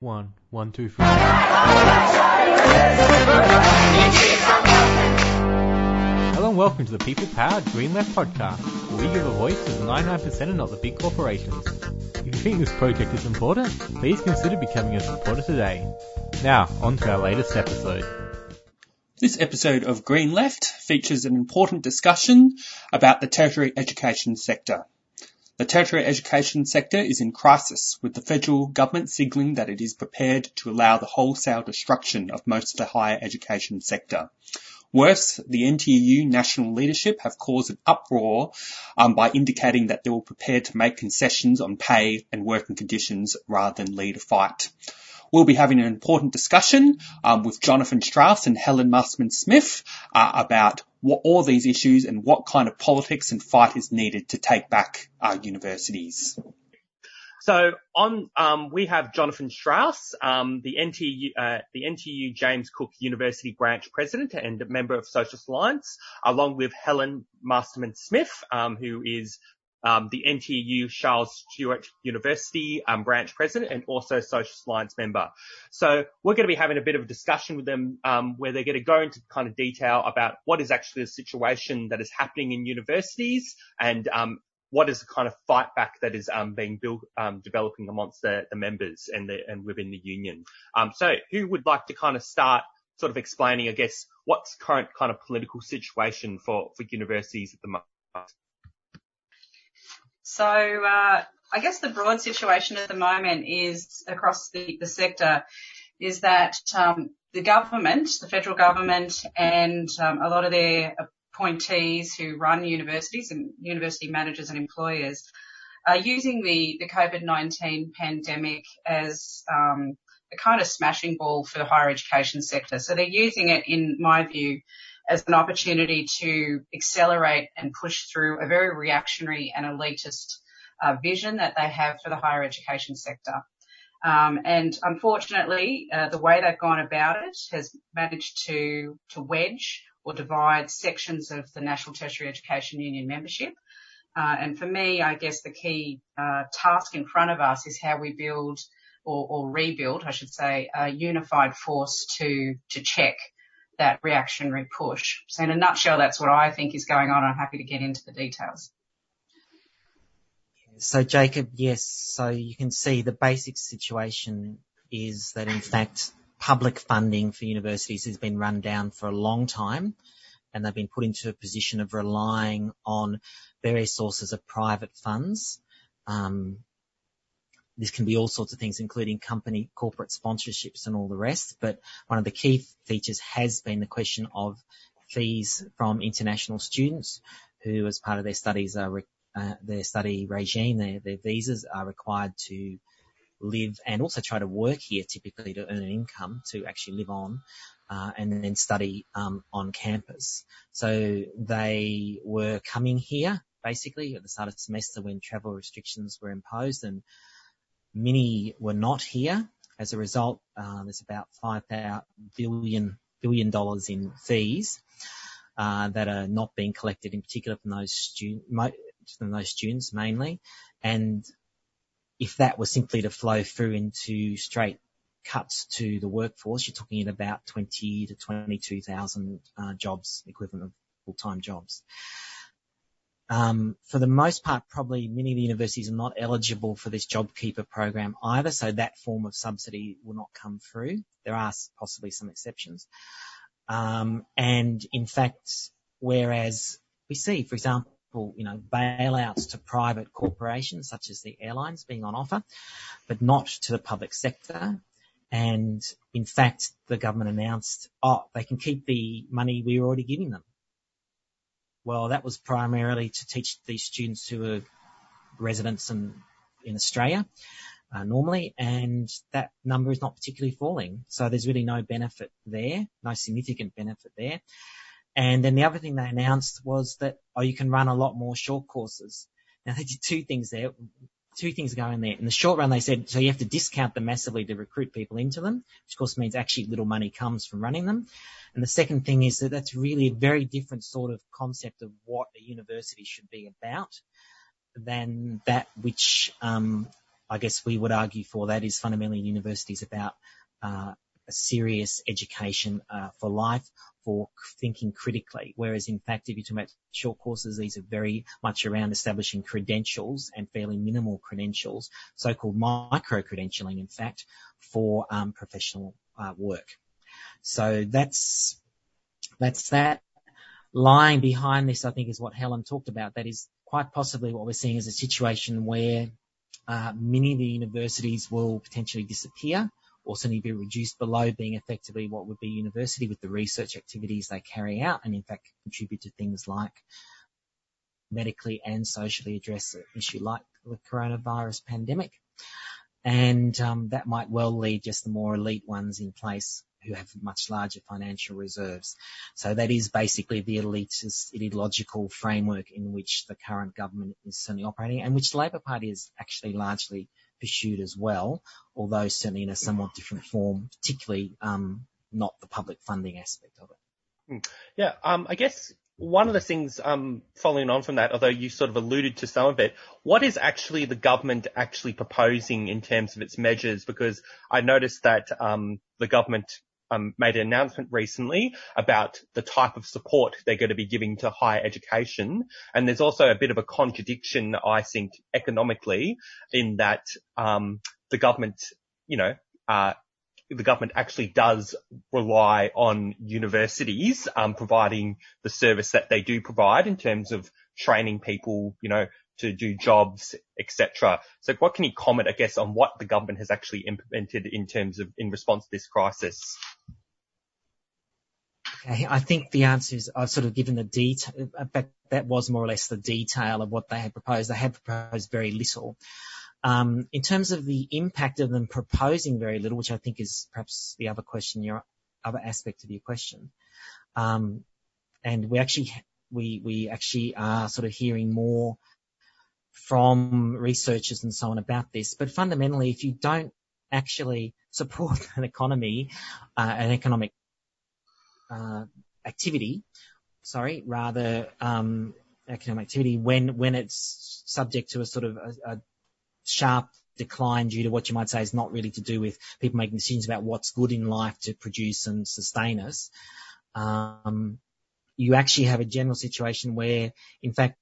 One, one, two, three. Hello and welcome to the People Powered Green Left podcast, where we give a voice to the 99% and not the big corporations. If you think this project is important, please consider becoming a supporter today. Now, on to our latest episode. This episode of Green Left features an important discussion about the tertiary education sector. The tertiary education sector is in crisis, with the federal government signalling that it is prepared to allow the wholesale destruction of most of the higher education sector. Worse, the NTU national leadership have caused an uproar um, by indicating that they were prepared to make concessions on pay and working conditions rather than lead a fight. We'll be having an important discussion um, with Jonathan Strauss and Helen Masterman Smith uh, about what, all these issues and what kind of politics and fight is needed to take back our universities. So on, um, we have Jonathan Strauss, um, the NTU, uh, the NTU James Cook University branch president and member of Socialist Alliance, along with Helen Masterman Smith, um, who is um, the NTU Charles Sturt University um, branch president and also social science member. So we're going to be having a bit of a discussion with them um, where they're going to go into kind of detail about what is actually the situation that is happening in universities and um, what is the kind of fight back that is um, being built, um, developing amongst the, the members and, the, and within the union. so who would like to kind of start sort of explaining, I guess, what's current kind of political situation for, for universities at the moment? So uh, I guess the broad situation at the moment is across the, sector is that um, the government, the federal government, and um, a lot of their appointees who run universities and university managers and employers are using the, the COVID-19 pandemic as um, a kind of smashing ball for the higher education sector. So they're using it, in my view, as an opportunity to accelerate and push through a very reactionary and elitist uh, vision that they have for the higher education sector. Um, and unfortunately, uh, the way they've gone about it has managed to to wedge or divide sections of the National Tertiary Education Union membership. Uh, and for me, I guess the key task in front of us is how we build or, or rebuild, I should say, a unified force to to check that reactionary push. So in a nutshell, that's what I think is going on. I'm happy to get into the details. So Jacob, yes, so you can see the basic situation is that in fact public funding for universities has been run down for a long time and they've been put into a position of relying on various sources of private funds. Um, this can be all sorts of things, including company corporate sponsorships and all the rest. But one of the key features has been the question of fees from international students who, as part of their studies, are uh, their study regime, their, their visas are required to live and also try to work here, typically to earn an income to actually live on. Uh, and then study um, on campus. So they were coming here basically at the start of the semester when travel restrictions were imposed, and Many were not here. As a result, uh, there's about five billion billion dollars in fees uh, that are not being collected, in particular from those student from those students mainly. And if that was simply to flow through into straight cuts to the workforce, you're talking at about 20 to 22,000 uh, jobs, equivalent of full-time jobs. Um, for the most part, probably many of the universities are not eligible for this JobKeeper program either, so that form of subsidy will not come through. There are possibly some exceptions. Um, and in fact, whereas we see, for example, you know, bailouts to private corporations such as the airlines being on offer, but not to the public sector. And in fact, the government announced, oh, they can keep the money we were already giving them. Well, that was primarily to teach these students who are residents in, in Australia uh, normally, and that number is not particularly falling. So there's really no benefit there, no significant benefit there. And then the other thing they announced was that, oh, you can run a lot more short courses. Now they did two things there two things going there. In the short run, they said, so you have to discount them massively to recruit people into them, which of course means actually little money comes from running them. And the second thing is that that's really a very different sort of concept of what a university should be about than that which um, I guess we would argue for that is fundamentally universities about uh, a serious education uh, for life, for thinking critically. Whereas in fact, if you're talking about short courses, these are very much around establishing credentials and fairly minimal credentials, so-called micro-credentialing, in fact, for um, professional uh, work. So that's that's that. Lying behind this, I think, is what Helen talked about. That is quite possibly what we're seeing as a situation where uh, many of the universities will potentially disappear or certainly be reduced below being effectively what would be university with the research activities they carry out and in fact contribute to things like medically and socially address an issue like the coronavirus pandemic. And um, that might well lead just the more elite ones in place who have much larger financial reserves. So that is basically the elitist ideological framework in which the current government is certainly operating and which the Labor Party is actually largely pursued as well, although certainly in a somewhat different form, particularly um, not the public funding aspect of it. Hmm. Yeah, um, I guess one of the things um, following on from that, although you sort of alluded to some of it, what is actually the government actually proposing in terms of its measures? Because I noticed that um, the government um, made an announcement recently about the type of support they're going to be giving to higher education. And there's also a bit of a contradiction, I think, economically in that, um, the government, you know, uh, the government actually does rely on universities, um, providing the service that they do provide in terms of training people, you know, to do jobs, etc. So what can you comment, I guess, on what the government has actually implemented in terms of in response to this crisis? I think the answer is I've sort of given the detail. In fact, that was more or less the detail of what they had proposed. They had proposed very little. Um, in terms of the impact of them proposing very little, which I think is perhaps the other question, your other aspect of your question, um, and we actually we we actually are sort of hearing more from researchers and so on about this. But fundamentally, if you don't actually support an economy, uh, an economic activity, sorry, rather um, economic activity when when it's subject to a sort of a, a sharp decline due to what you might say is not really to do with people making decisions about what's good in life to produce and sustain us. Um, you actually have a general situation where, in fact,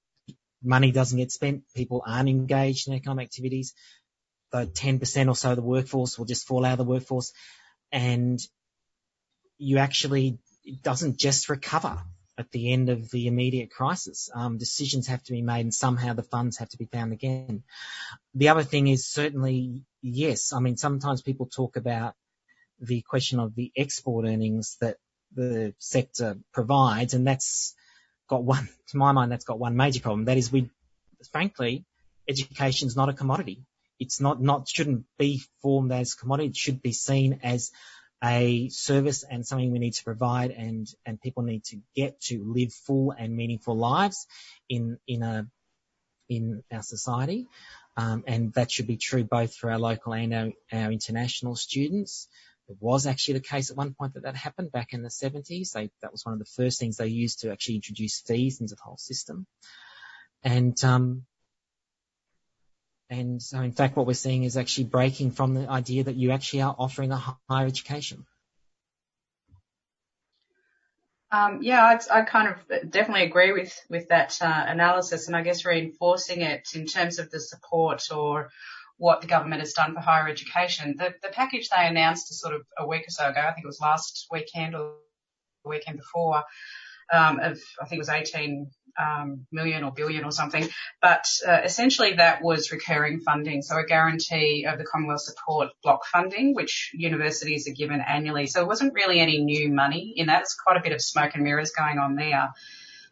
money doesn't get spent, people aren't engaged in economic activities, the 10% or so of the workforce will just fall out of the workforce and you actually, it doesn't just recover at the end of the immediate crisis. Um, decisions have to be made and somehow the funds have to be found again. The other thing is certainly, yes, I mean, sometimes people talk about the question of the export earnings that the sector provides and that's got one, to my mind, that's got one major problem. That is we, frankly, education's not a commodity. It's not, not, shouldn't be formed as commodity. It should be seen as a service and something we need to provide and, and people need to get to live full and meaningful lives in, in a, in our society. Um, and that should be true both for our local and our, our international students. It was actually the case at one point that that happened back in the 70s. They, that was one of the first things they used to actually introduce fees into the whole system. And, um, and so in fact what we're seeing is actually breaking from the idea that you actually are offering a higher education. Um, yeah, I'd, I kind of definitely agree with with that uh, analysis, and I guess reinforcing it in terms of the support or what the government has done for higher education. The, the package they announced sort of a week or so ago, I think it was last weekend or the weekend before, of I think it was 18 um, million or billion or something. But uh, essentially that was recurring funding, so a guarantee of the Commonwealth support block funding, which universities are given annually. So it wasn't really any new money in that. It's quite a bit of smoke and mirrors going on there.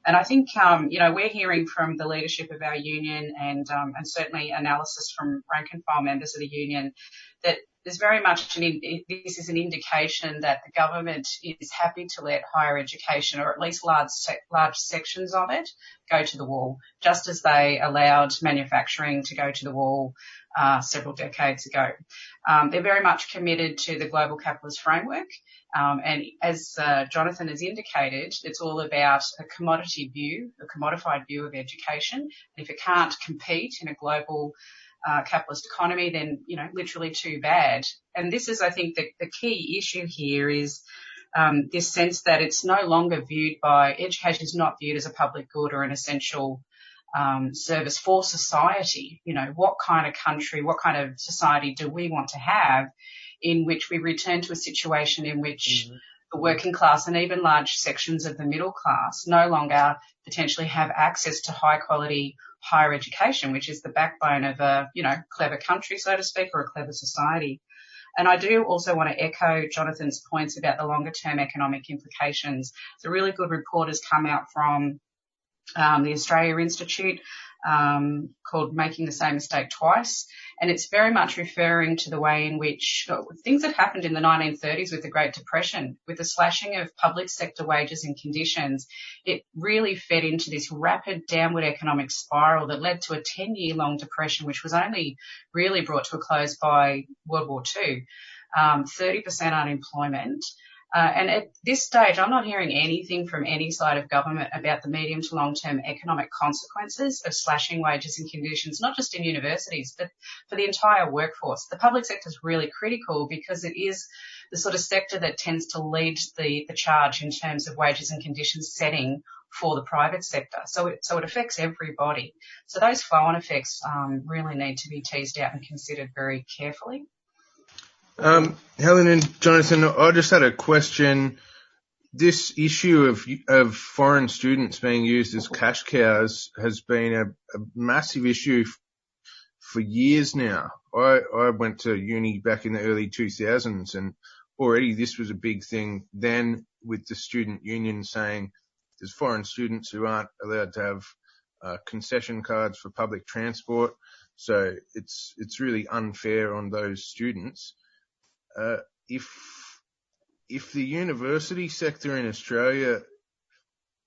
And I think, um, you know, we're hearing from the leadership of our union and, um, and certainly analysis from rank and file members of the union that there's very much an, this is an indication that the government is happy to let higher education, or at least large, large sections of it, go to the wall, just as they allowed manufacturing to go to the wall uh, several decades ago. Um, they're very much committed to the global capitalist framework, um, and as uh, Jonathan has indicated, it's all about a commodity view, a commodified view of education. If it can't compete in a global uh, capitalist economy, then, you know, literally too bad. And this is, I think, the, the key issue here is um, this sense that it's no longer viewed by, education is not viewed as a public good or an essential um, service for society. You know, what kind of country, what kind of society do we want to have in which we return to a situation in which mm-hmm. the working class and even large sections of the middle class no longer potentially have access to high quality higher education, which is the backbone of a, you know, clever country, so to speak, or a clever society. And I do also want to echo Jonathan's points about the longer term economic implications. A really good report has come out from um, the Australia Institute um, called Making the Same Mistake Twice. And it's very much referring to the way in which uh, things that happened in the 1930s with the Great Depression, with the slashing of public sector wages and conditions, it really fed into this rapid downward economic spiral that led to a 10 year long depression, which was only really brought to a close by World War II. Um, 30% unemployment, and at this stage, I'm not hearing anything from any side of government about the medium to long term economic consequences of slashing wages and conditions, not just in universities, but for the entire workforce. The public sector is really critical because it is the sort of sector that tends to lead the, charge in terms of wages and conditions setting for the private sector. So it, so it affects everybody. So those flow on effects um, really need to be teased out and considered very carefully. Um, Helen and Jonathan, I just had a question. This issue of of foreign students being used as cash cows has been a, a massive issue for years now. I, I went to uni back in the early 2000s and already this was a big thing then with the student union saying there's foreign students who aren't allowed to have uh, concession cards for public transport. So it's, it's really unfair on those students. Uh, if if the university sector in Australia,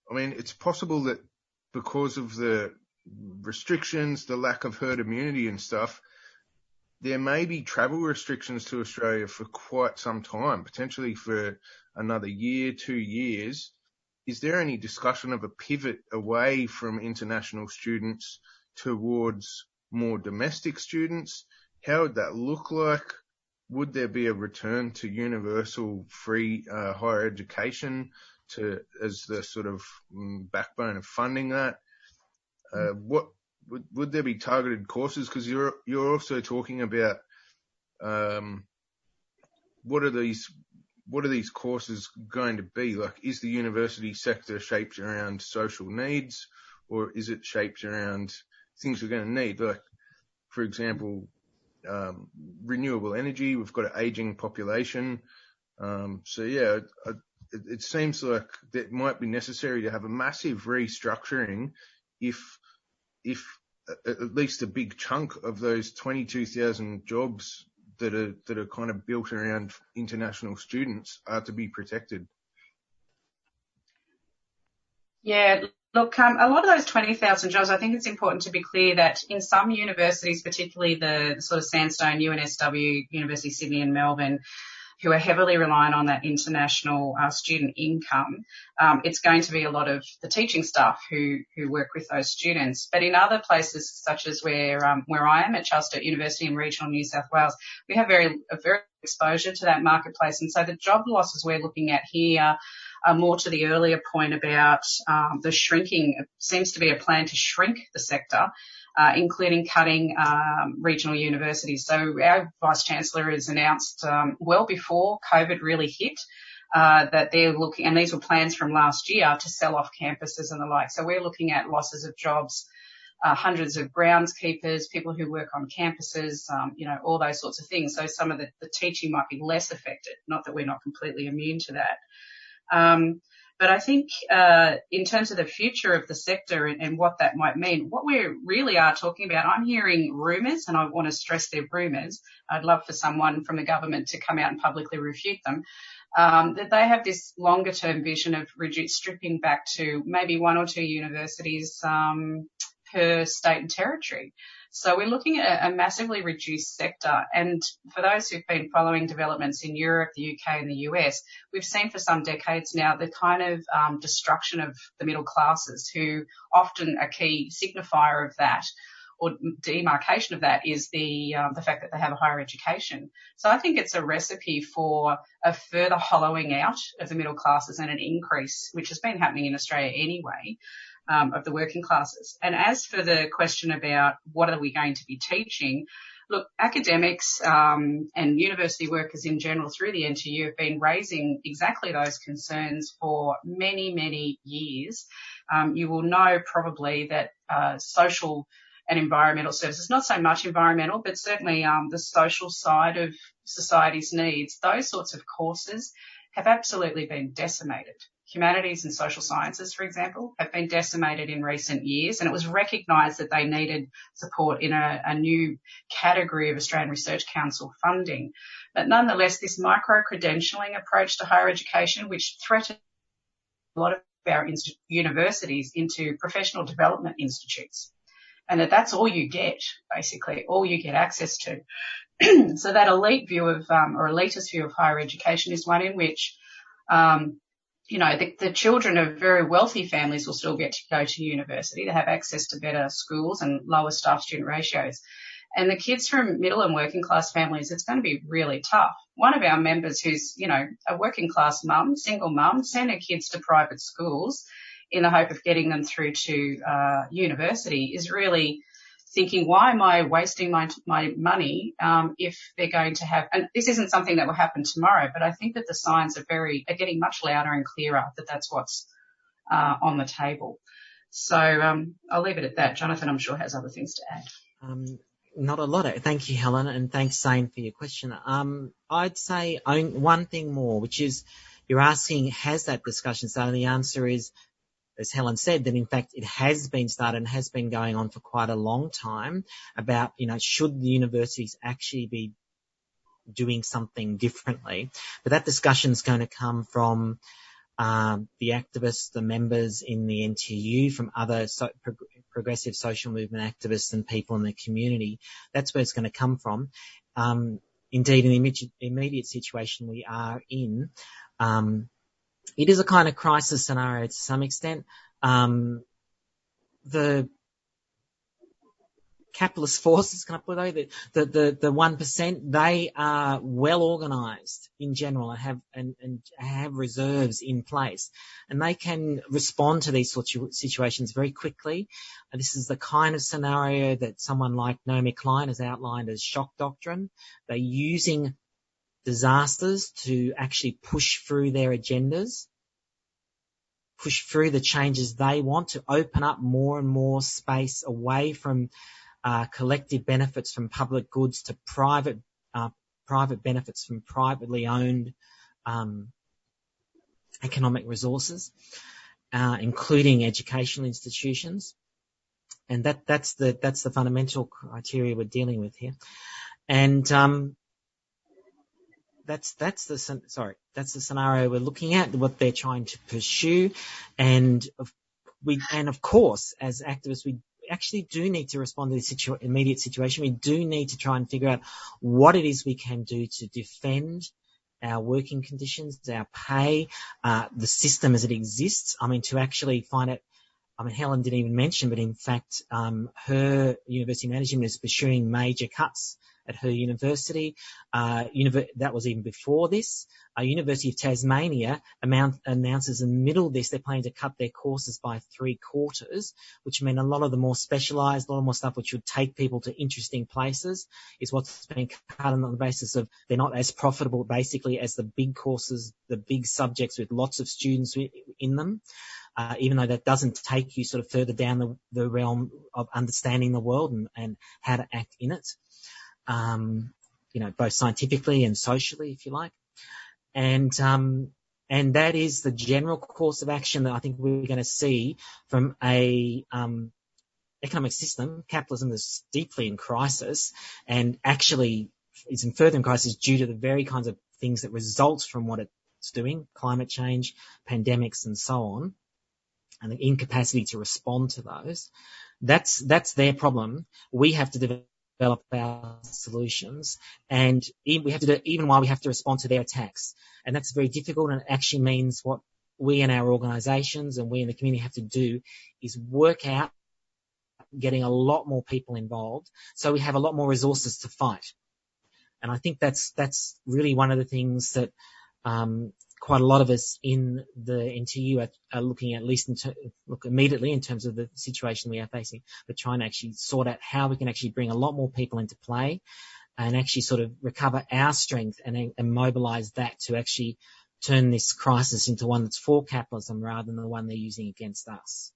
I mean, it's possible that because of the restrictions, the lack of herd immunity and stuff, there may be travel restrictions to Australia for quite some time, potentially for another year, two years. Is there any discussion of a pivot away from international students towards more domestic students? How would that look like? Would there be a return to universal free uh, higher education to as the sort of mm, backbone of funding that? Uh, what would, would there be targeted courses? Because you're you're also talking about um, what are these what are these courses going to be? Like, is the university sector shaped around social needs, or is it shaped around things we're going to need? Like, for example, um, renewable energy. We've got an aging population. Um, so yeah, it, it, seems like that might be necessary to have a massive restructuring if, if at least a big chunk of those 22,000 jobs that are, that are kind of built around international students are to be protected. Yeah, Look, um, a lot of those 20,000 jobs, I think it's important to be clear that in some universities, particularly the sort of Sandstone, UNSW, University of Sydney and Melbourne, who are heavily reliant on that international uh, student income, um, it's going to be a lot of the teaching staff who who work with those students. But in other places, such as where um, where I am at Charles Sturt University in regional New South Wales, we have very a very exposure to that marketplace, and so the job losses we're looking at here more to the earlier point about um, the shrinking. It seems to be a plan to shrink the sector, uh, including cutting um, regional universities. So our vice chancellor has announced um, well before COVID really hit. Uh, that they're looking, and these were plans from last year to sell off campuses and the like. So we're looking at losses of jobs, uh, hundreds of groundskeepers, people who work on campuses, you know, all those sorts of things. So some of the teaching might be less affected. Not that we're not completely immune to that. Um, but I think uh, in terms of the future of the sector and, what that might mean, what we really are talking about, I'm hearing rumours, and I want to stress they're rumours. I'd love for someone from the government to come out and publicly refute them. Um, that they have this longer term vision of reduce, stripping back to maybe one or two universities um, per state and territory. So we're looking at a massively reduced sector. And for those who've been following developments in Europe, the UK and the US, we've seen for some decades now the kind of um, destruction of the middle classes who often a key signifier of that or demarcation of that is the um, the fact that they have a higher education. So I think it's a recipe for a further hollowing out of the middle classes and an increase, which has been happening in Australia anyway, um, of the working classes. And as for the question about what are we going to be teaching, look, academics um, and university workers in general through the NTU have been raising exactly those concerns for many, many years. Um, you will know probably that uh, social and environmental services, not so much environmental, but certainly um, the social side of society's needs, those sorts of courses have absolutely been decimated humanities and social sciences, for example, have been decimated in recent years, and it was recognised that they needed support in a, a, new category of Australian Research Council funding. But nonetheless, this micro-credentialing approach to higher education, which threatened a lot of our universities into professional development institutes, and that that's all you get, basically, all you get access to. so that elite view of, um, or elitist view of higher education is one in which um, you know, the, the, children of very wealthy families will still get to go to university. They have access to better schools and lower staff student ratios. And the kids from middle and working class families, it's going to be really tough. One of our members who's, you know, a working class mum, single mum, sent her kids to private schools in the hope of getting them through to uh, university is really thinking, why am I wasting my, my money um, if they're going to have, and this isn't something that will happen tomorrow, but I think that the signs are very, are getting much louder and clearer that that's what's uh, on the table. So um, I'll leave it at that. Jonathan, I'm sure, has other things to add. Um, not a lot. Thank you, Helen, and thanks, Zane, for your question. Um, I'd say one thing more, which is you're asking, has that discussion started? The answer is as Helen said, that in fact it has been started and has been going on for quite a long time about, you know, should the universities actually be doing something differently? But that discussion is going to come from um, the activists, the members in the NTU, from other so, pro- progressive social movement activists and people in the community. That's where it's going to come from. Um, indeed, in the immediate, immediate situation we are in, um, it is a kind of crisis scenario to some extent. Um, the capitalist forces, can I put it the, the, the, 1%, they are well organized in general and have, and, and have reserves in place. And they can respond to these sorts of situations very quickly. And this is the kind of scenario that someone like Naomi Klein has outlined as shock doctrine. They're using disasters to actually push through their agendas, push through the changes they want to open up more and more space away from uh, collective benefits from public goods to private uh, private benefits from privately owned um, economic resources, uh, including educational institutions. And that, that's the, that's the fundamental criteria we're dealing with here. And, um, that's that's the sorry that's the scenario we're looking at what they're trying to pursue. And we and of course as activists we actually do need to respond to the situ- immediate situation. We do need to try and figure out what it is we can do to defend our working conditions our pay uh, the system as it exists. I mean to actually find out I mean, Helen didn't even mention, but in fact, um, her university management is pursuing major cuts at her university. Uh, univer- that was even before this. Uh, university of Tasmania amount- announces in the middle of this they're planning to cut their courses by three quarters, which mean a lot of the more specialised, a lot of more stuff which would take people to interesting places is what's being cut on the basis of they're not as profitable basically as the big courses, the big subjects with lots of students in them. Uh, even though that doesn't take you sort of further down the, the realm of understanding the world and, and how to act in it you know, both scientifically and socially, if you like. And, um, and that is the general course of action that I think we're going to see from a, um, economic system. Capitalism is deeply in crisis and actually is in further in crisis due to the very kinds of things that result from what it's doing, climate change, pandemics and so on, and the incapacity to respond to those. That's, that's their problem. We have to develop develop our solutions. And we have to do even while we have to respond to their attacks. And that's very difficult and it actually means what we and our organisations and we in the community have to do is work out getting a lot more people involved. So we have a lot more resources to fight. And I think that's, that's really one of the things that, um, quite a lot of us in the NTU are, are looking at least in ter- look immediately in terms of the situation we are facing, but trying to actually sort out how we can actually bring a lot more people into play and actually sort of recover our strength and, and mobilize that to actually turn this crisis into one that's for capitalism rather than the one they're using against us.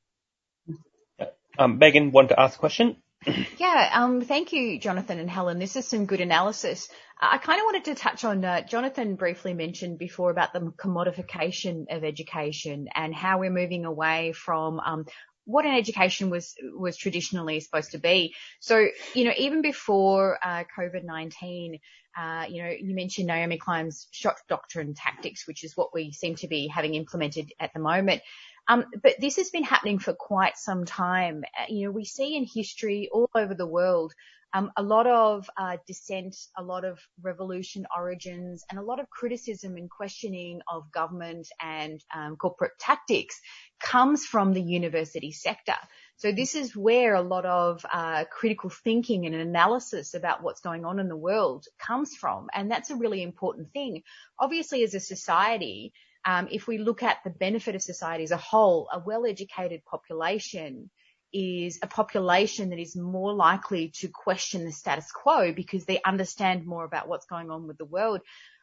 Um, Megan wanted to ask a question. Yeah, um, thank you, Jonathan and Helen. This is some good analysis. I kind of wanted to touch on, uh, Jonathan briefly mentioned before about the commodification of education and how we're moving away from, um, what an education was was traditionally supposed to be. So, you know, even before uh, COVID-19, uh, you know, you mentioned Naomi Klein's shock doctrine tactics, which is what we seem to be having implemented at the moment. Um, but this has been happening for quite some time. Uh, you know, we see in history all over the world um, a lot of uh, dissent, a lot of revolution origins, and a lot of criticism and questioning of government and um, corporate tactics comes from the university sector. So this is where a lot of uh, critical thinking and analysis about what's going on in the world comes from, and that's a really important thing. Obviously, as a society, if we look at the benefit of society as a whole, a well-educated population is a population that is more likely to question the status quo because they understand more about what's going on with the world.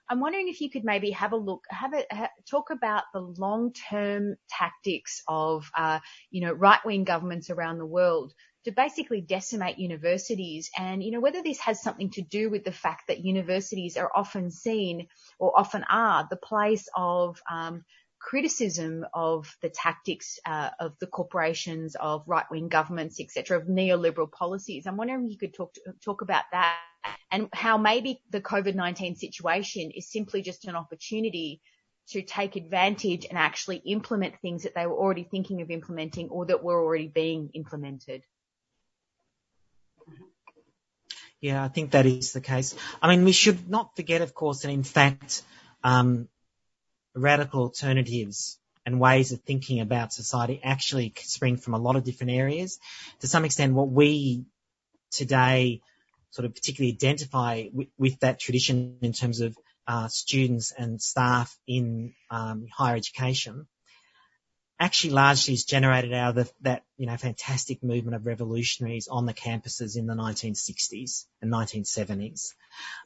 I'm wondering if you could maybe have a look, have a talk about the long-term tactics of, uh, you know, right-wing governments around the world to basically decimate universities and, you know, whether this has something to do with the fact that universities are often seen or often are the place of, um, criticism of the tactics uh, of the corporations, of right-wing governments, etc., of neoliberal policies. I'm wondering if you could talk to, talk about that and how maybe the COVID-19 situation is simply just an opportunity to take advantage and actually implement things that they were already thinking of implementing or that were already being implemented. Yeah, I think that is the case. I mean, we should not forget, of course, that in fact, um, radical alternatives and ways of thinking about society actually spring from a lot of different areas. To some extent, what we today sort of particularly identify with, with that tradition in terms of uh, students and staff in um, higher education actually largely is generated out of the, that, you know, fantastic movement of revolutionaries on the campuses in the 1960s and 1970s.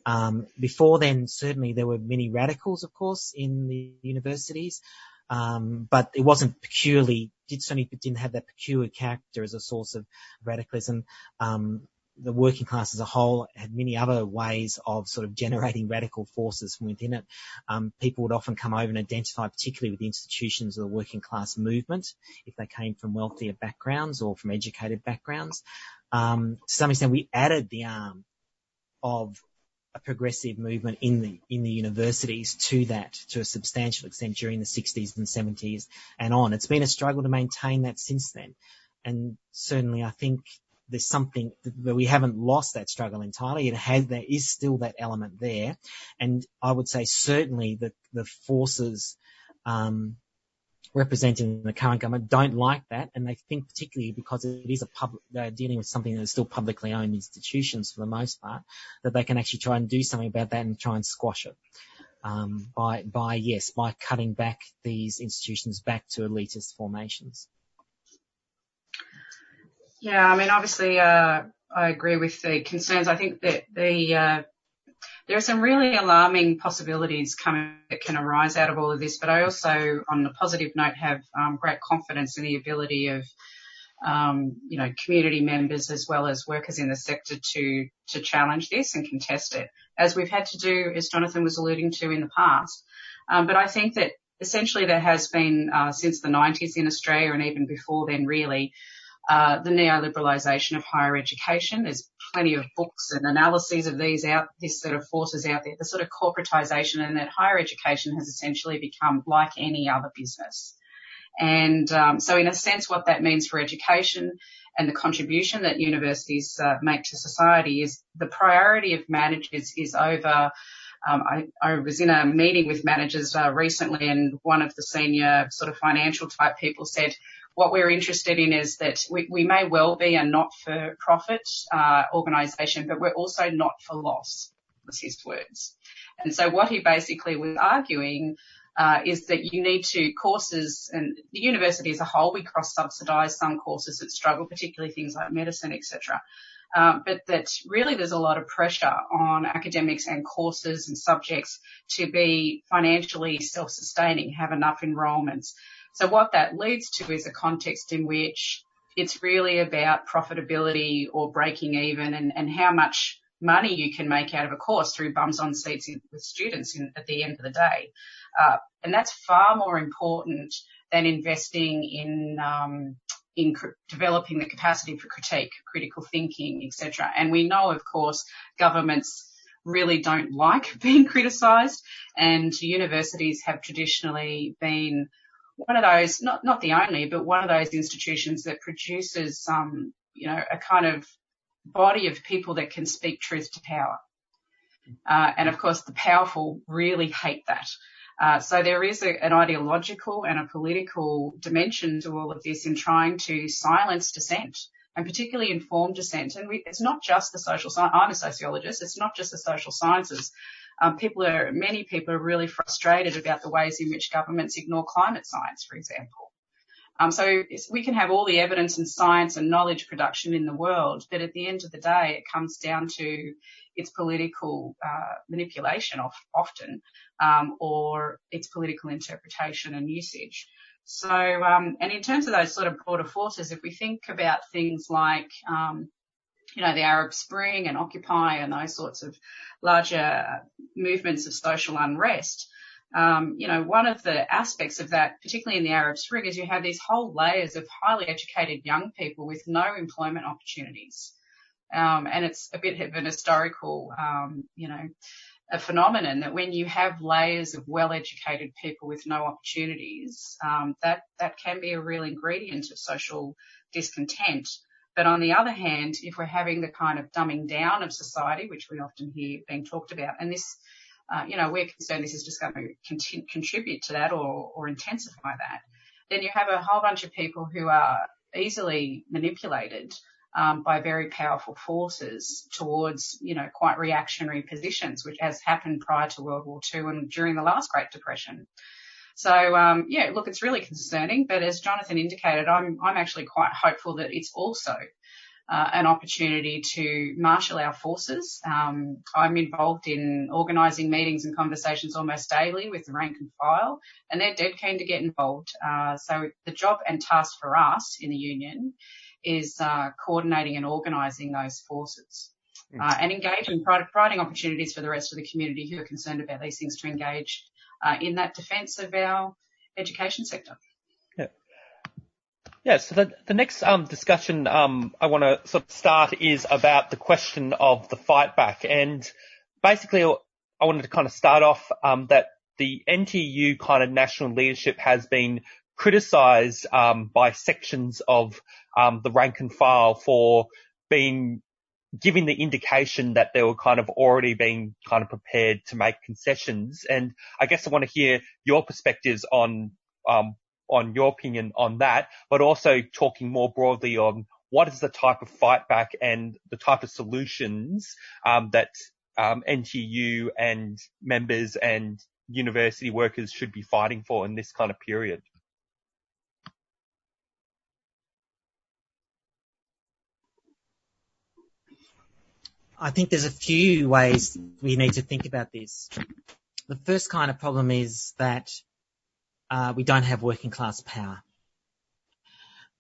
Um, before then, certainly there were many radicals, of course, in the universities, um, but it wasn't peculiarly, did certainly didn't have that peculiar character as a source of radicalism. Um, the working class as a whole had many other ways of sort of generating radical forces from within it. Um, people would often come over and identify particularly with the institutions of the working class movement if they came from wealthier backgrounds or from educated backgrounds. Um, to some extent, we added the arm of a progressive movement in the in the universities to that to a substantial extent during the 60s and 70s and on. It's been a struggle to maintain that since then, and certainly I think there's something that we haven't lost that struggle entirely. It has, there is still that element there. And I would say certainly that the forces, um, representing the current government don't like that and they think particularly because it is a public, they're dealing with something that is still publicly owned institutions for the most part, that they can actually try and do something about that and try and squash it. Um, by, by, yes, by cutting back these institutions back to elitist formations. Yeah, I mean, obviously, uh, I agree with the concerns. I think that the uh, there are some really alarming possibilities coming that can arise out of all of this, but I also, on a positive note, have um, great confidence in the ability of um, you know, community members as well as workers in the sector to to challenge this and contest it, as we've had to do, as Jonathan was alluding to in the past. Um, but I think that essentially there has been uh, since the 90s in Australia and even before then, really, the neoliberalisation of higher education. There's plenty of books and analyses of these out, this sort of forces out there, the sort of corporatisation and that higher education has essentially become like any other business. And um, so in a sense, what that means for education and the contribution that universities uh, make to society is the priority of managers is over Um, I, I, was in a meeting with managers uh, recently, and one of the senior sort of financial type people said, "What we're interested in is that we, we may well be a not-for-profit uh, organisation, but we're also not for loss." Was his words. And so what he basically was arguing uh, is that you need to courses and the university as a whole, we cross subsidise some courses that struggle, particularly things like medicine, etc. Um, but that really there's a lot of pressure on academics and courses and subjects to be financially self-sustaining, have enough enrolments. So what that leads to is a context in which it's really about profitability or breaking even and, and how much money you can make out of a course through bums on seats with students in, at the end of the day. Uh, and that's far more important than investing in um, developing the capacity for critique, critical thinking, etc. And we know, of course, governments really don't like being criticised, and universities have traditionally been one of those, not not the only, but one of those institutions that produces, um, you know, a kind of body of people that can speak truth to power. Uh, and of course, the powerful really hate that. Uh, so there is a, an ideological and a political dimension to all of this in trying to silence dissent and particularly informed dissent. And we, it's not just the social science. I'm a sociologist. It's not just the social sciences. Um, people are, many people are really frustrated about the ways in which governments ignore climate science, for example. Um, so we can have all the evidence and science and knowledge production in the world, but at the end of the day, it comes down to its political uh, manipulation of, often, or its political interpretation and usage. So, um, and in terms of those sort of broader forces, if we think about things like, um, you know, the Arab Spring and Occupy and those sorts of larger movements of social unrest, um, you know, one of the aspects of that, particularly in the Arab Spring, is you have these whole layers of highly educated young people with no employment opportunities. Um, and it's a bit of an historical, um, you know, a phenomenon that when you have layers of well-educated people with no opportunities, um, that that can be a real ingredient of social discontent. But on the other hand, if we're having the kind of dumbing down of society, which we often hear being talked about, and this uh, you know, we're concerned this is just going to contribute to that or, or intensify that, then you have a whole bunch of people who are easily manipulated by very powerful forces towards, you know, quite reactionary positions, which has happened prior to World War II and during the last Great Depression. So, um, yeah, look, it's really concerning, but as Jonathan indicated, I'm, I'm actually quite hopeful that it's also uh, an opportunity to marshal our forces. Um, I'm involved in organising meetings and conversations almost daily with the rank and file, and they're dead keen to get involved. Uh, so the job and task for us in the union is uh, coordinating and organising those forces. Hmm. Uh, and engaging, providing opportunities for the rest of the community who are concerned about these things to engage uh, in that defence of our education sector. Yeah. Yeah, so the, the next um, discussion um, I want to sort of start is about the question of the fight back. And basically, I wanted to kind of start off um, that the NTU kind of national leadership has been criticised um, by sections of um, the rank and file for being giving the indication that they were kind of already being kind of prepared to make concessions. And I guess I want to hear your perspectives on um, on your opinion on that, but also talking more broadly on what is the type of fight back and the type of solutions um, that um, NTU and members and university workers should be fighting for in this kind of period. I think there's a few ways we need to think about this. The first kind of problem is that uh, we don't have working class power.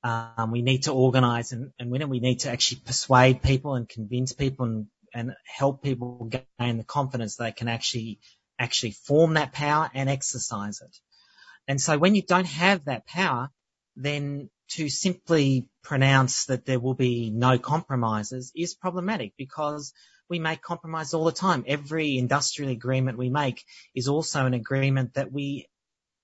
Um, we need to organise and, and we need to actually persuade people and convince people and, and help people gain the confidence they can actually actually form that power and exercise it. And so when you don't have that power, then to simply pronounce that there will be no compromises is problematic because we make compromise all the time. Every industrial agreement we make is also an agreement that we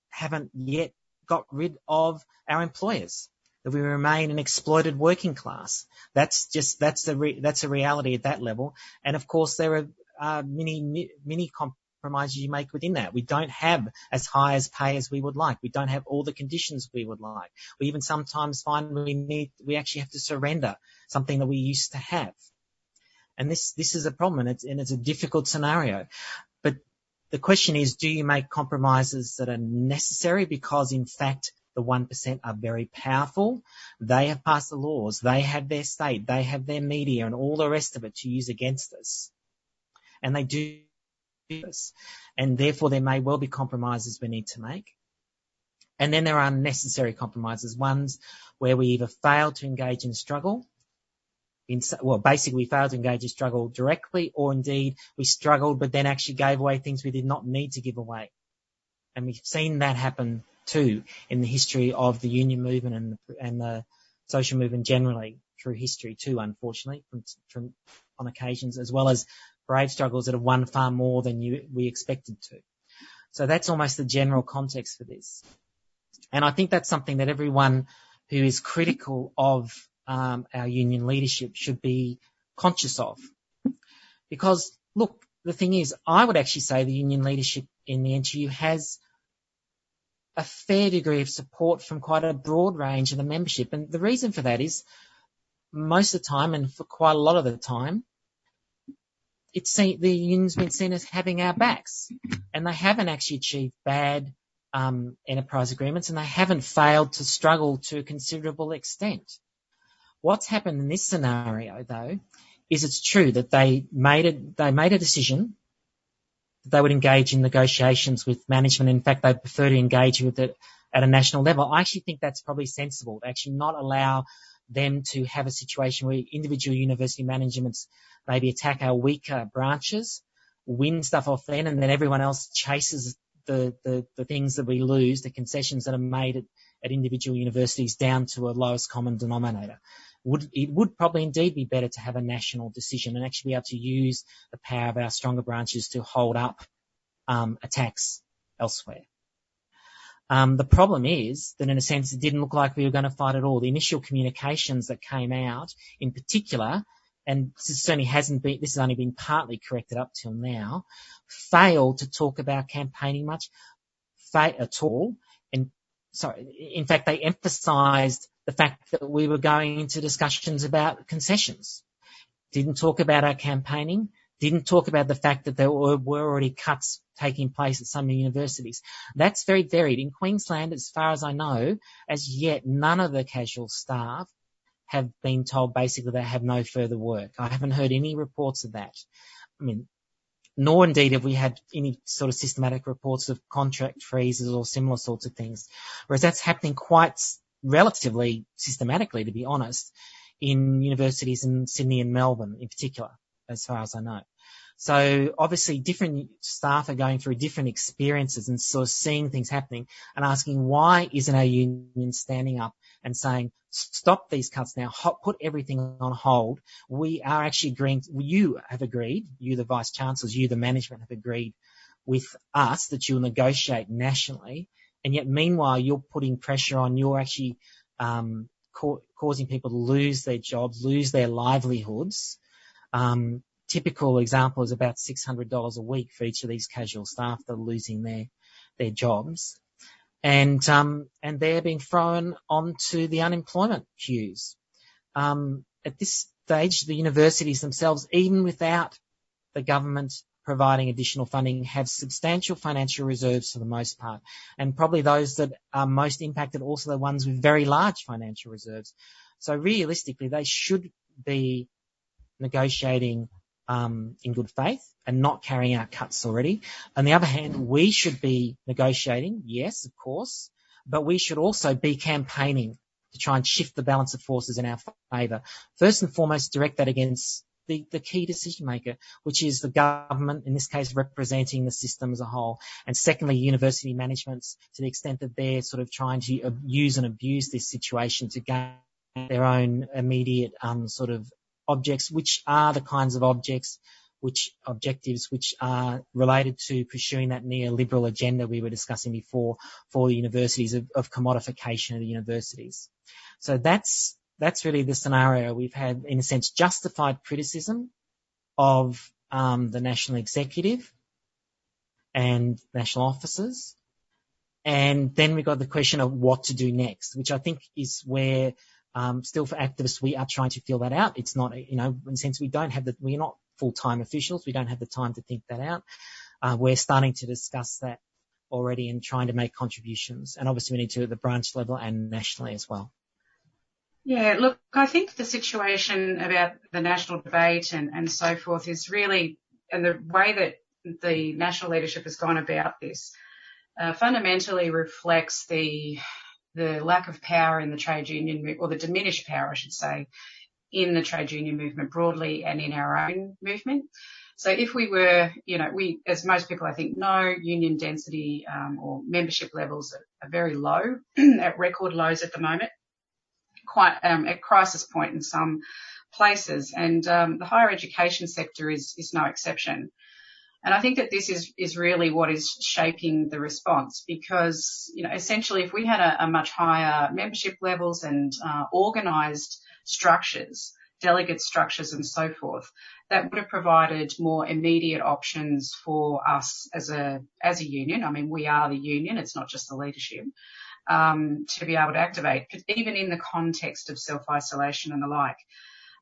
haven't yet got rid of our employers. That we remain an exploited working class. That's just that's the re, that's a reality at that level. And of course, there are uh, many many compromises you make within that. We don't have as high as pay as we would like. We don't have all the conditions we would like. We even sometimes find we need, we actually have to surrender something that we used to have. And this, this is a problem and it's, and it's a difficult scenario. But the question is, do you make compromises that are necessary because in fact the 1% are very powerful. They have passed the laws. They have their state. They have their media and all the rest of it to use against us. And they do And therefore there may well be compromises we need to make. And then there are unnecessary compromises, ones where we either fail to engage in struggle in, well, basically we failed to engage in struggle directly, or indeed we struggled but then actually gave away things we did not need to give away. And we've seen that happen too in the history of the union movement and, and the social movement generally through history too, unfortunately, from, from on occasions, as well as brave struggles that have won far more than you, we expected to. So that's almost the general context for this. And I think that's something that everyone who is critical of um, our union leadership should be conscious of. Because look, the thing is, I would actually say the union leadership in the NTEU has a fair degree of support from quite a broad range of the membership. And the reason for that is most of the time and for quite a lot of the time, it's seen, the union's been seen as having our backs and they haven't actually achieved bad um, enterprise agreements and they haven't failed to struggle to a considerable extent. What's happened in this scenario, though, is it's true that they made it, they made a decision that they would engage in negotiations with management. In fact, they prefer to engage with it at a national level. I actually think that's probably sensible to actually not allow them to have a situation where individual university managements maybe attack our weaker branches, win stuff off then, and then everyone else chases the, the, the things that we lose, the concessions that are made at, at individual universities down to a lowest common denominator would, it would probably indeed be better to have a national decision and actually be able to use the power of our stronger branches to hold up um, attacks elsewhere. Um, the problem is that in a sense it didn't look like we were going to fight at all. The initial communications that came out in particular, and this certainly hasn't been, this has only been partly corrected up till now, failed to talk about campaigning much at all. And sorry, in fact they emphasized the fact that we were going into discussions about concessions. Didn't talk about our campaigning. Didn't talk about the fact that there were, were already cuts taking place at some universities. That's very varied. In Queensland, as far as I know, as yet, none of the casual staff have been told basically they have no further work. I haven't heard any reports of that. I mean, nor indeed have we had any sort of systematic reports of contract freezes or similar sorts of things. Whereas that's happening quite relatively systematically, to be honest, in universities in Sydney and Melbourne in particular, as far as I know. So obviously different staff are going through different experiences and sort of seeing things happening and asking why isn't our union standing up and saying stop these cuts now, put everything on hold. We are actually agreeing, you have agreed, you the vice chancellors, you the management have agreed with us that you'll negotiate nationally and yet meanwhile you're putting pressure on, you're actually um, ca- causing people to lose their jobs, lose their livelihoods. Um, typical example is about $600 a week for each of these casual staff that are losing their their jobs, and um, and they're being thrown onto the unemployment queues. Um, at this stage, the universities themselves, even without the government providing additional funding have substantial financial reserves for the most part. And probably those that are most impacted also the ones with very large financial reserves. So realistically, they should be negotiating um, in good faith and not carrying out cuts already. On the other hand, we should be negotiating, yes, of course, but we should also be campaigning to try and shift the balance of forces in our favour. First and foremost, direct that against the, the key decision maker, which is the government, in this case representing the system as a whole. And secondly, university managements to the extent that they're sort of trying to use and abuse this situation to gain their own immediate um, sort of objects, which are the kinds of objects which objectives which are related to pursuing that neoliberal agenda we were discussing before for the universities of, of commodification of the universities. So that's that's really the scenario. We've had, in a sense, justified criticism of um, the national executive and national officers. And then we got the question of what to do next, which I think is where um, still for activists we are trying to feel that out. It's not, you know, in a sense we don't have the, we're not full-time officials. We don't have the time to think that out. Uh, we're starting to discuss that already and trying to make contributions. And obviously we need to at the branch level and nationally as well. Yeah, look, I think the situation about the national debate and, and so forth is really, and the way that the national leadership has gone about this uh, fundamentally reflects the the lack of power in the trade union or the diminished power, I should say, in the trade union movement broadly and in our own movement. So if we were, you know, we, as most people I think know, union density um, or membership levels are, are very low, at record lows at the moment, quite um, at crisis point in some places, and um, the higher education sector is is no exception. And I think that this is, is really what is shaping the response because, you know, essentially if we had a, a much higher membership levels and uh, organised structures, delegate structures and so forth, that would have provided more immediate options for us as a, as a union. I mean, we are the union. It's not just the leadership. Um, to be able to activate, even in the context of self-isolation and the like.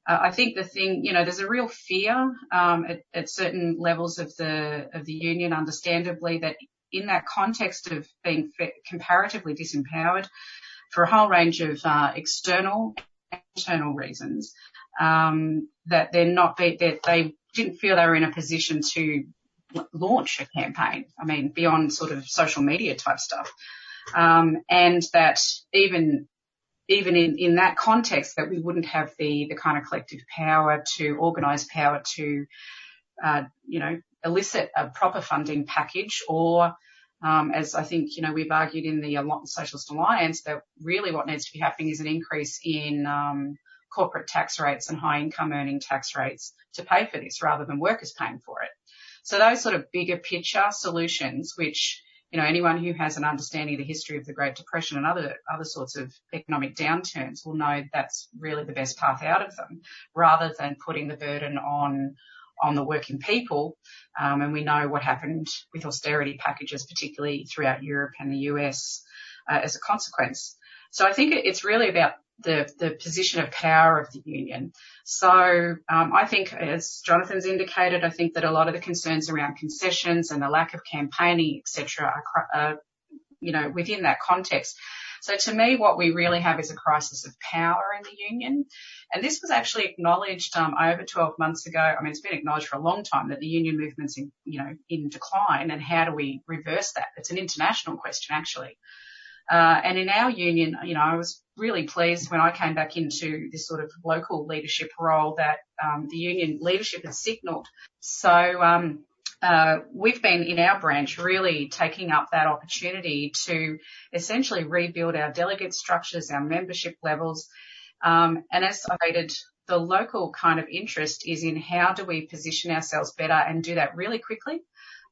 Uh, I think the thing, you know, there's a real fear um, at, at, certain levels of the of the union, understandably, that in that context of being comparatively disempowered for a whole range of uh, external and internal reasons, um, that they're not that they didn't feel they were in a position to launch a campaign. I mean, beyond sort of social media type stuff. Um, and that even even in, in that context that we wouldn't have the, the kind of collective power to organise power to, uh, you know, elicit a proper funding package or, um, as I think, you know, we've argued in the Socialist Alliance that really what needs to be happening is an increase in, um, corporate tax rates and high income earning tax rates to pay for this rather than workers paying for it. So those sort of bigger picture solutions, which you know, anyone who has an understanding of the history of the Great Depression and other, other sorts of economic downturns will know that's really the best path out of them rather than putting the burden on, on the working people. Um, and we know what happened with austerity packages, particularly throughout Europe and the US, uh, as a consequence. So I think it's really about the, the position of power of the union. So um, I think, as Jonathan's indicated, I think that a lot of the concerns around concessions and the lack of campaigning, etc., are, are, you know, within that context. So to me, what we really have is a crisis of power in the union. And this was actually acknowledged um, over 12 months ago. I mean, it's been acknowledged for a long time that the union movement's in, you know, in decline. And how do we reverse that? It's an international question, actually. Uh, and in our union, you know, I was really pleased when I came back into this sort of local leadership role that um, the union leadership had signalled. So um, uh, we've been in our branch really taking up that opportunity to essentially rebuild our delegate structures, our membership levels. Um, and as I stated, the local kind of interest is in how do we position ourselves better and do that really quickly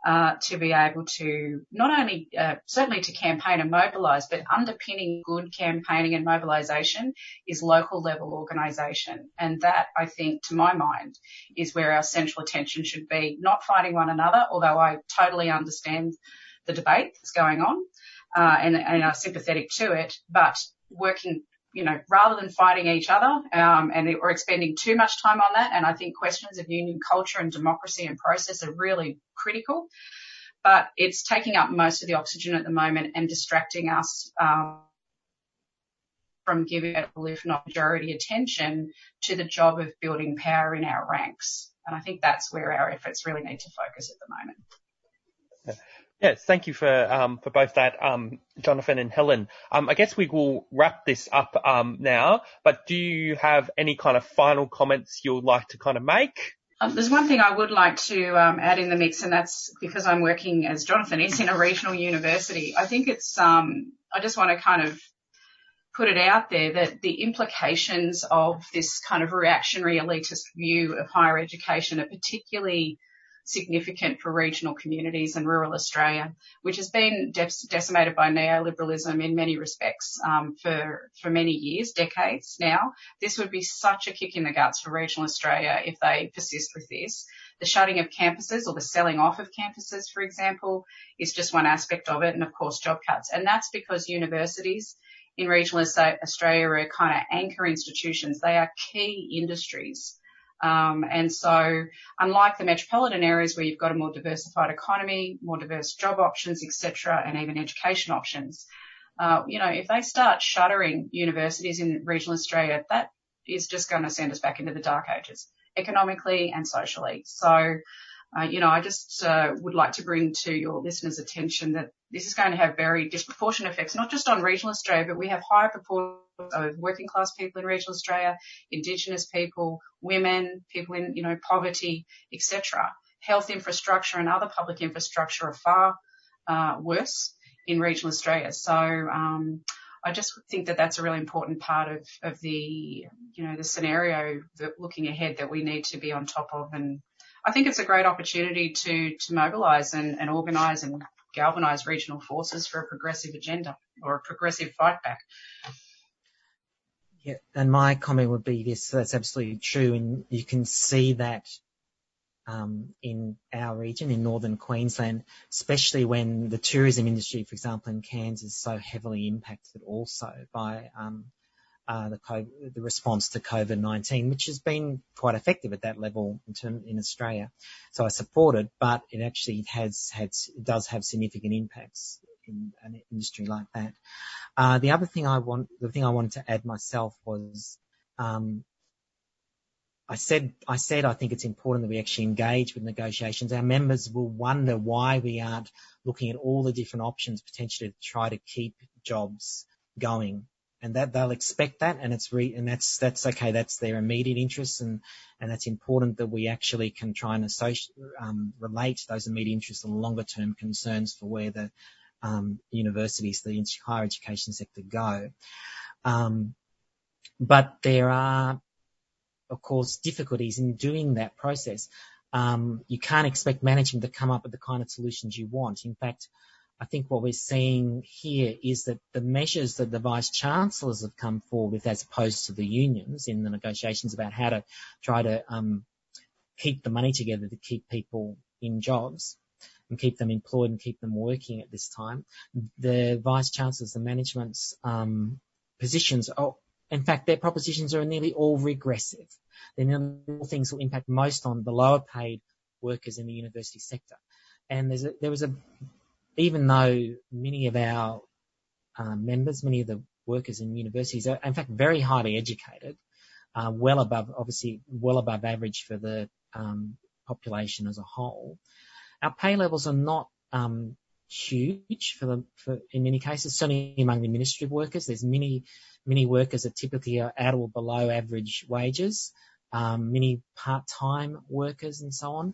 uh, to be able to not only uh, certainly to campaign and mobilise, but underpinning good campaigning and mobilisation is local level organisation, and that I think, to my mind, is where our central attention should be. Not fighting one another, although I totally understand the debate that's going on uh, and, and are sympathetic to it, but working you know, rather than fighting each other um, and or expending too much time on that. And I think questions of union culture and democracy and process are really critical. But it's taking up most of the oxygen at the moment and distracting us um, from giving it, if not majority attention to the job of building power in our ranks. And I think that's where our efforts really need to focus at the moment. Yes, thank you for um, for both that, um, Jonathan and Helen. Um, I guess we will wrap this up um, now. But do you have any kind of final comments you'd like to kind of make? Um, there's one thing I would like to um, add in the mix, and that's because I'm working as Jonathan is in a regional university. I think it's I just want to kind of put it out there that the implications of this kind of reactionary elitist view of higher education are particularly significant for regional communities and rural Australia, which has been decimated by neoliberalism in many respects um, for for many years, decades now. This would be such a kick in the guts for regional Australia if they persist with this. The shutting of campuses or the selling off of campuses, for example, is just one aspect of it. And of course, job cuts. And that's because universities in regional Australia are kind of anchor institutions. They are key industries. Um, and so unlike the metropolitan areas where you've got a more diversified economy, more diverse job options, etc., and even education options, uh, you know, if they start shuttering universities in regional Australia, that is just going to send us back into the dark ages, economically and socially. So, uh, you know, I just uh, would like to bring to your listeners' attention that this is going to have very disproportionate effects, not just on regional Australia, but we have higher proportions of working class people in regional Australia, Indigenous people, women, people in, you know, poverty, etc. Health infrastructure and other public infrastructure are far uh, worse in regional Australia. So um, I just think that that's a really important part of, of the, you know, the scenario that looking ahead that we need to be on top of. And I think it's a great opportunity to, to mobilise and, and organise and galvanise regional forces for a progressive agenda or a progressive fight back. Yeah, and my comment would be this, that's absolutely true. And you can see that um, in our region, in northern Queensland, especially when the tourism industry, for example, in Cairns is so heavily impacted also by um, uh, the, COVID, the response to COVID-19, which has been quite effective at that level in, term, in Australia. So I support it, but it actually has had, does have significant impacts in an industry like that. Uh, the other thing I want, the thing I wanted to add myself was, um, I said, I said I think it's important that we actually engage with negotiations. Our members will wonder why we aren't looking at all the different options potentially to try to keep jobs going. And that they'll expect that and it's re, and that's, that's okay. That's their immediate interests and, and it's important that we actually can try and associate, um, relate those immediate interests and longer term concerns for where the, um, universities, the higher education sector go. Um, but there are of course, difficulties in doing that process. Um, you can't expect management to come up with the kind of solutions you want. In fact, I think what we're seeing here is that the measures that the vice chancellors have come forward with, as opposed to the unions in the negotiations about how to try to um, keep the money together to keep people in jobs and keep them employed and keep them working at this time, the vice chancellors, the management's um, positions are in fact, their propositions are nearly all regressive. They're nearly all things will impact most on the lower paid workers in the university sector. And a, there was a, even though many of our um, members, many of the workers in universities are in fact very highly educated, uh, well above, obviously well above average for the um, population as a whole. Our pay levels are not um, huge for the, for, in many cases, certainly among the administrative workers. There's many Many workers that typically are at or below average wages. Um, many part-time workers and so on.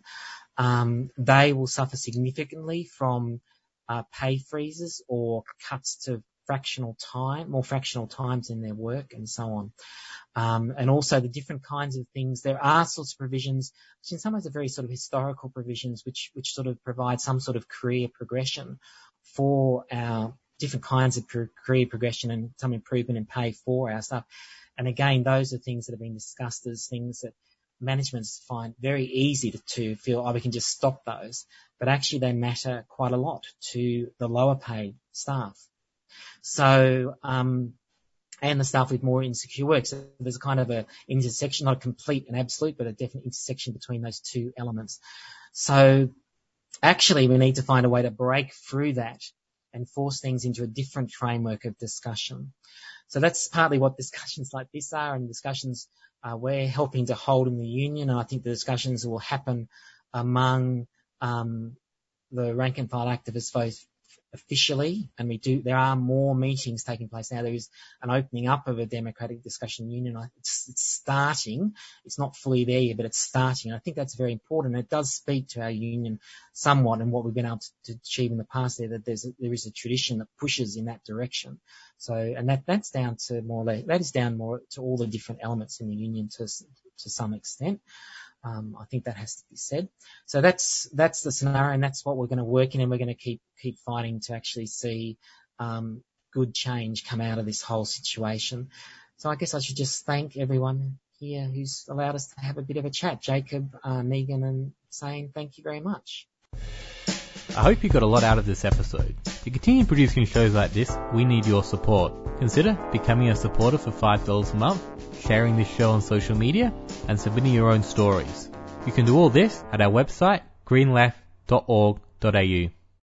Um, they will suffer significantly from uh, pay freezes or cuts to fractional time, more fractional times in their work and so on. Um, and also the different kinds of things. There are sorts of provisions, which in some ways are very sort of historical provisions, which, which sort of provide some sort of career progression for our different kinds of career progression and some improvement in pay for our staff. And again, those are things that have been discussed as things that managements find very easy to, to feel, oh, we can just stop those. But actually they matter quite a lot to the lower paid staff. So, um, and the staff with more insecure work. So there's a kind of a intersection, not a complete and absolute, but a definite intersection between those two elements. So actually we need to find a way to break through that and force things into a different framework of discussion. So that's partly what discussions like this are and discussions uh, we're helping to hold in the union. And I think the discussions will happen among um, the rank and file activists both officially, and we do, there are more meetings taking place now. There is an opening up of a democratic discussion union. It's, it's starting. It's not fully there yet, but it's starting. And I think that's very important. It does speak to our union somewhat and what we've been able to, to achieve in the past there, that there's a, there is a tradition that pushes in that direction. So, and that, that's down to more, that is down more to all the different elements in the union to, to some extent. Um, I think that has to be said. So that's that's the scenario, and that's what we're going to work in, and we're going to keep keep fighting to actually see um, good change come out of this whole situation. So I guess I should just thank everyone here who's allowed us to have a bit of a chat. Jacob, uh, Megan, and saying thank you very much. I hope you got a lot out of this episode. To continue producing shows like this, we need your support. Consider becoming a supporter for $5 a month, sharing this show on social media, and submitting your own stories. You can do all this at our website, greenleft.org.au.